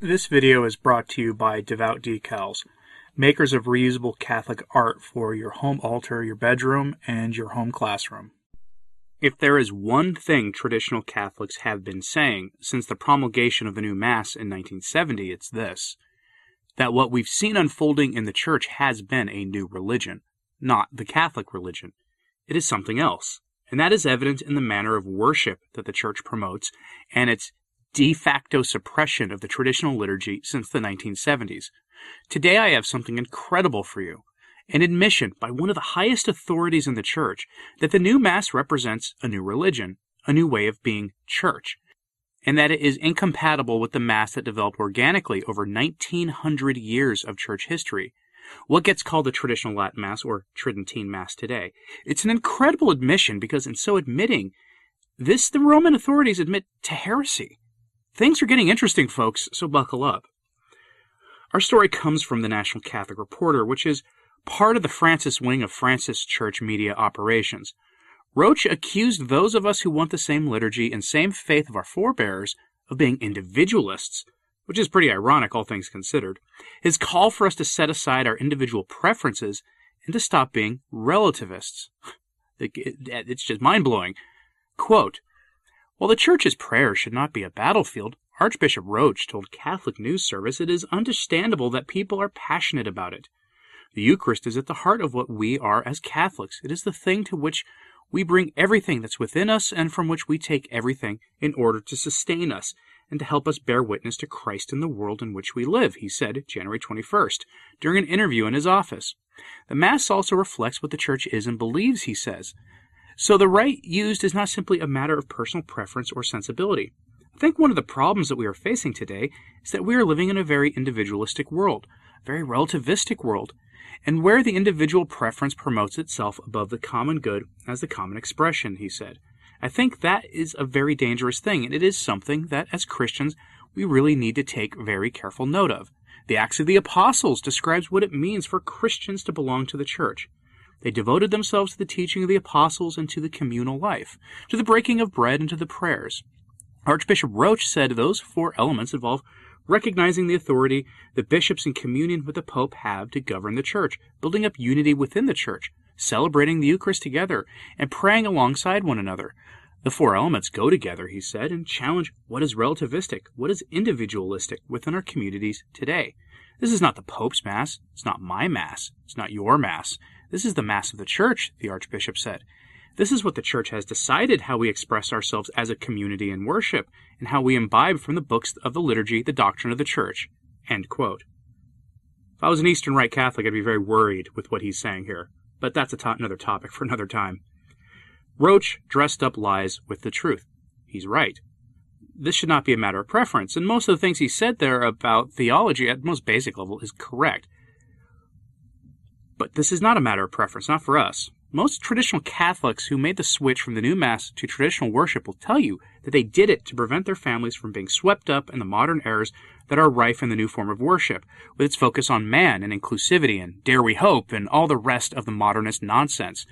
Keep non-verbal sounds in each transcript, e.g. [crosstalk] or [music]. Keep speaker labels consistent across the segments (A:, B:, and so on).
A: This video is brought to you by Devout Decals, makers of reusable Catholic art for your home altar, your bedroom, and your home classroom. If there is one thing traditional Catholics have been saying since the promulgation of the new Mass in 1970, it's this that what we've seen unfolding in the Church has been a new religion, not the Catholic religion. It is something else, and that is evident in the manner of worship that the Church promotes and its de facto suppression of the traditional liturgy since the 1970s. Today I have something incredible for you an admission by one of the highest authorities in the church that the new Mass represents a new religion, a new way of being church, and that it is incompatible with the Mass that developed organically over 1900 years of church history. What gets called the traditional Latin Mass or Tridentine Mass today. It's an incredible admission because in so admitting, this the Roman authorities admit to heresy. Things are getting interesting, folks, so buckle up. Our story comes from the National Catholic Reporter, which is part of the Francis wing of Francis Church media operations. Roche accused those of us who want the same liturgy and same faith of our forebears of being individualists, which is pretty ironic, all things considered. His call for us to set aside our individual preferences and to stop being relativists. [laughs] It's just mind blowing. Quote, While the Church's prayer should not be a battlefield, Archbishop Roche told Catholic News Service it is understandable that people are passionate about it. The Eucharist is at the heart of what we are as Catholics. It is the thing to which we bring everything that's within us and from which we take everything in order to sustain us and to help us bear witness to Christ in the world in which we live, he said January 21st during an interview in his office. The Mass also reflects what the Church is and believes, he says. So the rite used is not simply a matter of personal preference or sensibility. I think one of the problems that we are facing today is that we are living in a very individualistic world, a very relativistic world, and where the individual preference promotes itself above the common good as the common expression, he said. I think that is a very dangerous thing, and it is something that, as Christians, we really need to take very careful note of. The Acts of the Apostles describes what it means for Christians to belong to the church. They devoted themselves to the teaching of the apostles and to the communal life, to the breaking of bread and to the prayers. Archbishop Roche said those four elements involve recognizing the authority the bishops in communion with the Pope have to govern the Church, building up unity within the Church, celebrating the Eucharist together, and praying alongside one another. The four elements go together, he said, and challenge what is relativistic, what is individualistic within our communities today. This is not the Pope's Mass. It's not my Mass. It's not your Mass. This is the Mass of the Church, the Archbishop said. This is what the Church has decided how we express ourselves as a community in worship, and how we imbibe from the books of the liturgy the doctrine of the Church. If I was an Eastern Rite Catholic, I'd be very worried with what he's saying here, but that's a to- another topic for another time. Roche dressed up lies with the truth. He's right. This should not be a matter of preference, and most of the things he said there about theology at the most basic level is correct. But this is not a matter of preference, not for us. Most traditional Catholics who made the switch from the new Mass to traditional worship will tell you that they did it to prevent their families from being swept up in the modern errors that are rife in the new form of worship, with its focus on man and inclusivity and dare we hope and all the rest of the modernist nonsense.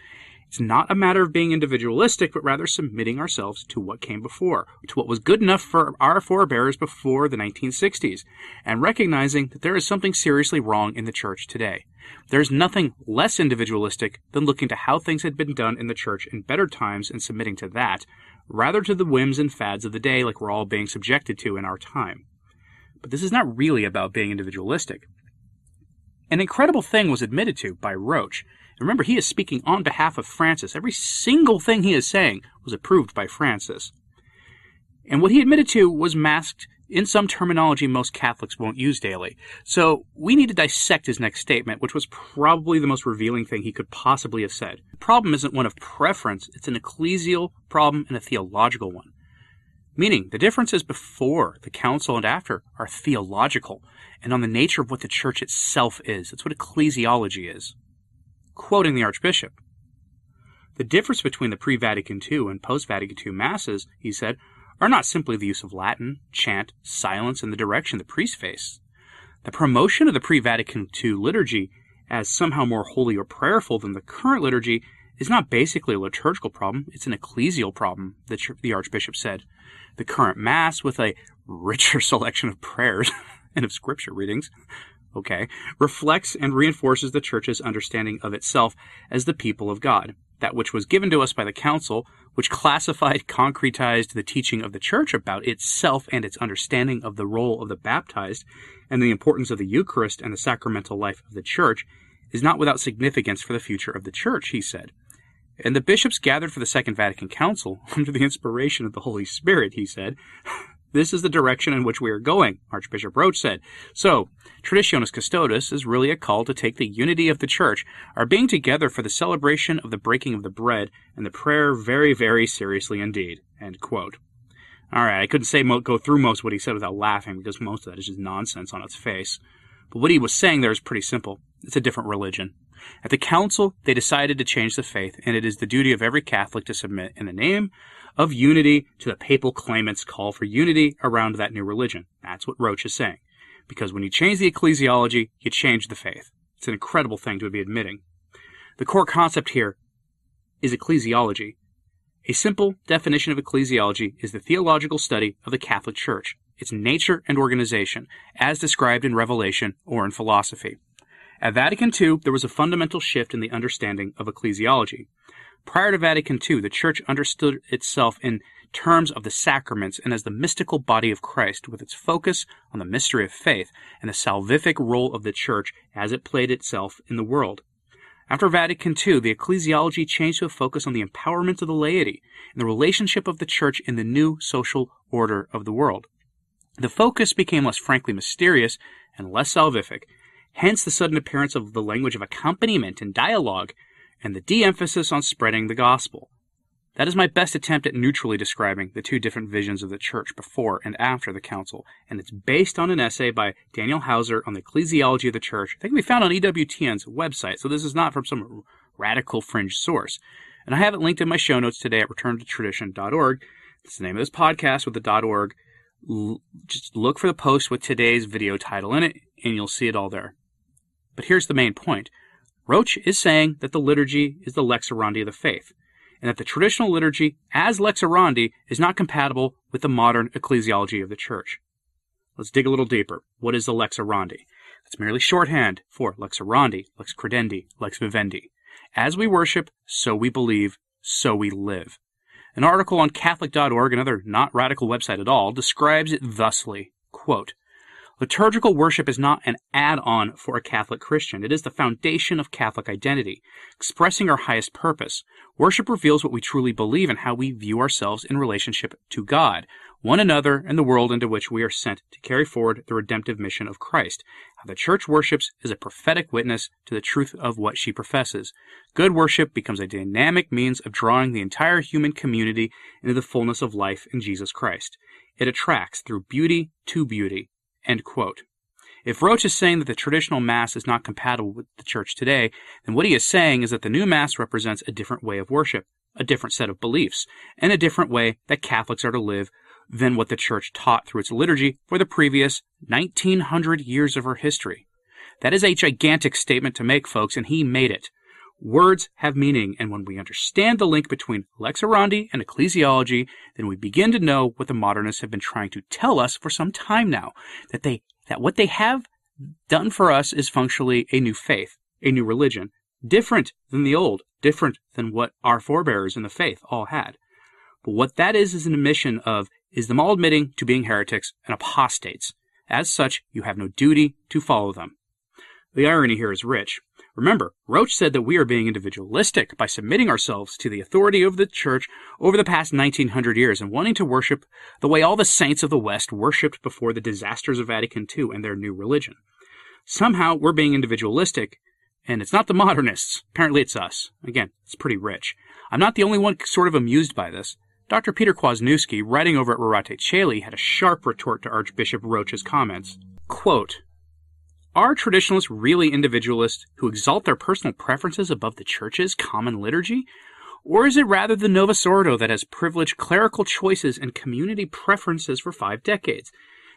A: It's not a matter of being individualistic, but rather submitting ourselves to what came before, to what was good enough for our forebears before the 1960s, and recognizing that there is something seriously wrong in the church today. There's nothing less individualistic than looking to how things had been done in the church in better times and submitting to that, rather to the whims and fads of the day like we're all being subjected to in our time. But this is not really about being individualistic. An incredible thing was admitted to by Roche. remember, he is speaking on behalf of Francis. Every single thing he is saying was approved by Francis. And what he admitted to was masked in some terminology most Catholics won't use daily. So we need to dissect his next statement, which was probably the most revealing thing he could possibly have said. The problem isn't one of preference, it's an ecclesial problem and a theological one. Meaning, the differences before the council and after are theological and on the nature of what the church itself is. That's what ecclesiology is. Quoting the Archbishop. The difference between the pre Vatican II and post Vatican II Masses, he said, are not simply the use of Latin, chant, silence, and the direction the priest face. The promotion of the pre Vatican II liturgy as somehow more holy or prayerful than the current liturgy is not basically a liturgical problem, it's an ecclesial problem, the, the Archbishop said. The current Mass, with a richer [laughs] selection of prayers [laughs] and of scripture readings, okay, reflects and reinforces the church's understanding of itself as the people of God. That which was given to us by the council, which classified, [laughs] concretized the teaching of the church about itself and its understanding of the role of the baptized and the importance of the Eucharist and the sacramental life of the church, is not without significance for the future of the church, he said. And the bishops gathered for the Second Vatican Council [laughs] under the inspiration of the Holy Spirit, he said. This is the direction in which we are going, Archbishop Roche said. So, Traditionis Custodes is really a call to take the unity of the Church, our being together for the celebration of the breaking of the bread, and the prayer very, very seriously indeed. End quote. All right, I couldn't say mo- go through most of what he said without laughing because most of that is just nonsense on its face. But what he was saying there is pretty simple. It's a different religion. At the council, they decided to change the faith, and it is the duty of every Catholic to submit in the name of unity to the papal claimants' call for unity around that new religion. That's what Roche is saying. Because when you change the ecclesiology, you change the faith. It's an incredible thing to be admitting. The core concept here is ecclesiology. A simple definition of ecclesiology is the theological study of the Catholic Church, its nature and organization, as described in Revelation or in philosophy. At Vatican II, there was a fundamental shift in the understanding of ecclesiology. Prior to Vatican II, the Church understood itself in terms of the sacraments and as the mystical body of Christ, with its focus on the mystery of faith and the salvific role of the Church as it played itself in the world. After Vatican II, the ecclesiology changed to a focus on the empowerment of the laity and the relationship of the Church in the new social order of the world. The focus became less frankly mysterious and less salvific, hence the sudden appearance of the language of accompaniment and dialogue and the de emphasis on spreading the gospel. That is my best attempt at neutrally describing the two different visions of the church before and after the council, and it's based on an essay by Daniel Hauser on the ecclesiology of the church. That can be found on EWTN's website, so this is not from some radical fringe source. And I have it linked in my show notes today at returntotradition.org. It's the name of this podcast with the .org. L- just look for the post with today's video title in it, and you'll see it all there. But here's the main point. Roche is saying that the liturgy is the lex orandi of the faith, and that the traditional liturgy as lex orandi is not compatible with the modern ecclesiology of the church. Let's dig a little deeper. What is the lex orandi? It's merely shorthand for lex orandi, lex credendi, lex vivendi. As we worship, so we believe, so we live. An article on Catholic.org, another not radical website at all, describes it thusly, quote, Liturgical worship is not an add-on for a Catholic Christian. It is the foundation of Catholic identity, expressing our highest purpose. Worship reveals what we truly believe and how we view ourselves in relationship to God, one another, and the world into which we are sent to carry forward the redemptive mission of Christ. How the church worships is a prophetic witness to the truth of what she professes. Good worship becomes a dynamic means of drawing the entire human community into the fullness of life in Jesus Christ. It attracts through beauty to beauty, End quote. If Roche is saying that the traditional Mass is not compatible with the Church today, then what he is saying is that the new Mass represents a different way of worship, a different set of beliefs, and a different way that Catholics are to live than what the Church taught through its liturgy for the previous 1900 years of her history. That is a gigantic statement to make, folks, and he made it. Words have meaning, and when we understand the link between lex orandi and ecclesiology, then we begin to know what the modernists have been trying to tell us for some time now, that they that what they have done for us is functionally a new faith, a new religion, different than the old, different than what our forebears in the faith all had. But what that is is an admission of is them all admitting to being heretics and apostates. As such, you have no duty to follow them. The irony here is rich. Remember, Roche said that we are being individualistic by submitting ourselves to the authority of the church over the past 1900 years and wanting to worship the way all the saints of the West worshipped before the disasters of Vatican II and their new religion. Somehow we're being individualistic, and it's not the modernists. Apparently it's us. Again, it's pretty rich. I'm not the only one sort of amused by this. Dr. Peter Kwasniewski, writing over at Rorate Caeli, had a sharp retort to Archbishop Roche's comments. Quote, are traditionalists really individualists who exalt their personal preferences above the church's common liturgy? Or is it rather the Novus Ordo that has privileged clerical choices and community preferences for five decades?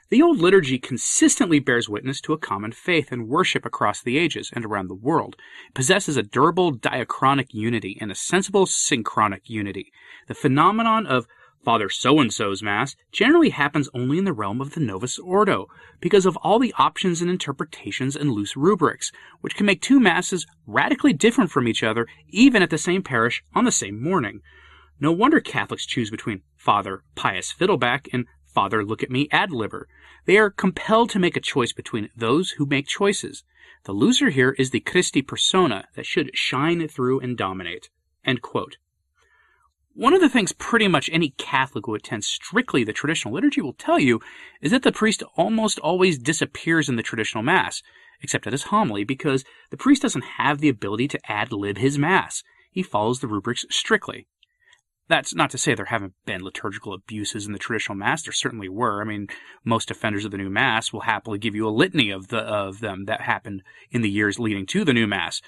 A: The old liturgy consistently bears witness to a common faith and worship across the ages and around the world. It possesses a durable diachronic unity and a sensible synchronic unity. The phenomenon of Father so and so's Mass generally happens only in the realm of the Novus Ordo because of all the options and interpretations and loose rubrics, which can make two Masses radically different from each other even at the same parish on the same morning. No wonder Catholics choose between Father Pious Fiddleback and Father Look at Me Ad Liber. They are compelled to make a choice between those who make choices. The loser here is the Christi persona that should shine through and dominate. End quote. One of the things pretty much any Catholic who attends strictly the traditional liturgy will tell you is that the priest almost always disappears in the traditional Mass, except at his homily, because the priest doesn't have the ability to ad lib his Mass. He follows the rubrics strictly. That's not to say there haven't been liturgical abuses in the traditional Mass. There certainly were. I mean, most offenders of the new Mass will happily give you a litany of the of them that happened in the years leading to the new Mass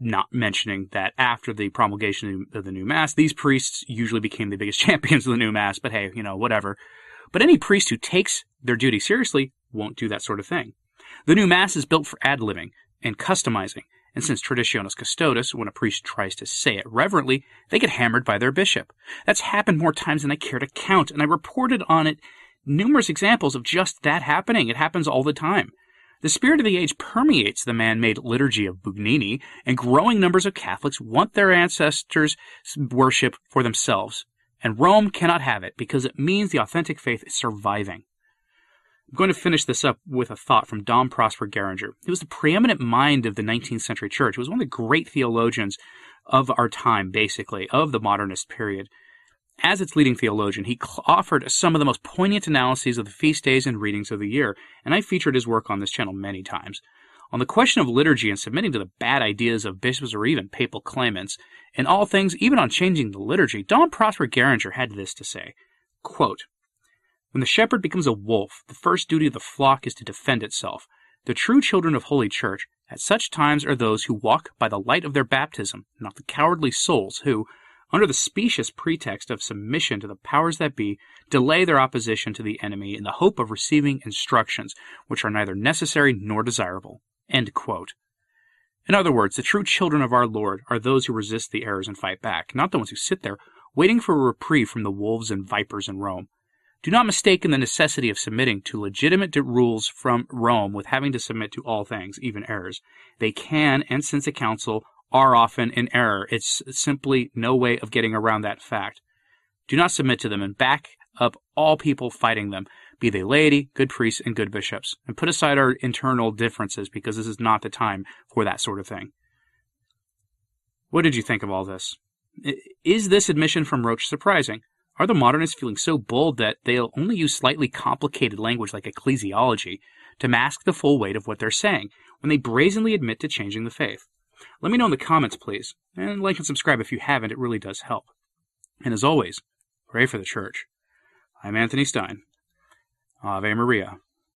A: not mentioning that after the promulgation of the new mass, these priests usually became the biggest [laughs] champions of the new mass, but hey, you know, whatever. But any priest who takes their duty seriously won't do that sort of thing. The new mass is built for ad libbing and customizing, and since traditionis custodes, when a priest tries to say it reverently, they get hammered by their bishop. That's happened more times than I care to count, and I reported on it numerous examples of just that happening. It happens all the time. The spirit of the age permeates the man made liturgy of Bugnini, and growing numbers of Catholics want their ancestors' worship for themselves. And Rome cannot have it because it means the authentic faith is surviving. I'm going to finish this up with a thought from Dom Prosper Guéranger. He was the preeminent mind of the 19th century church. He was one of the great theologians of our time, basically, of the modernist period. As its leading theologian, he offered some of the most poignant analyses of the feast days and readings of the year, and I featured his work on this channel many times. On the question of liturgy and submitting to the bad ideas of bishops or even papal claimants, in all things, even on changing the liturgy, Dom Prosper Guéranger had this to say quote, When the shepherd becomes a wolf, the first duty of the flock is to defend itself. The true children of Holy Church at such times are those who walk by the light of their baptism, not the cowardly souls who, under the specious pretext of submission to the powers that be, delay their opposition to the enemy in the hope of receiving instructions which are neither necessary nor desirable. In other words, the true children of our Lord are those who resist the errors and fight back, not the ones who sit there waiting for a reprieve from the wolves and vipers in Rome. Do not mistake in the necessity of submitting to legitimate rules from Rome with having to submit to all things, even errors. They can, and since a council, are often in error. It's simply no way of getting around that fact. Do not submit to them and back up all people fighting them, be they laity, good priests, and good bishops, and put aside our internal differences because this is not the time for that sort of thing. What did you think of all this? Is this admission from Roche surprising? Are the modernists feeling so bold that they'll only use slightly complicated language like ecclesiology to mask the full weight of what they're saying when they brazenly admit to changing the faith? Let me know in the comments, please. And like and subscribe if you haven't, it really does help. And as always, pray for the church. I'm Anthony Stine. Ave Maria.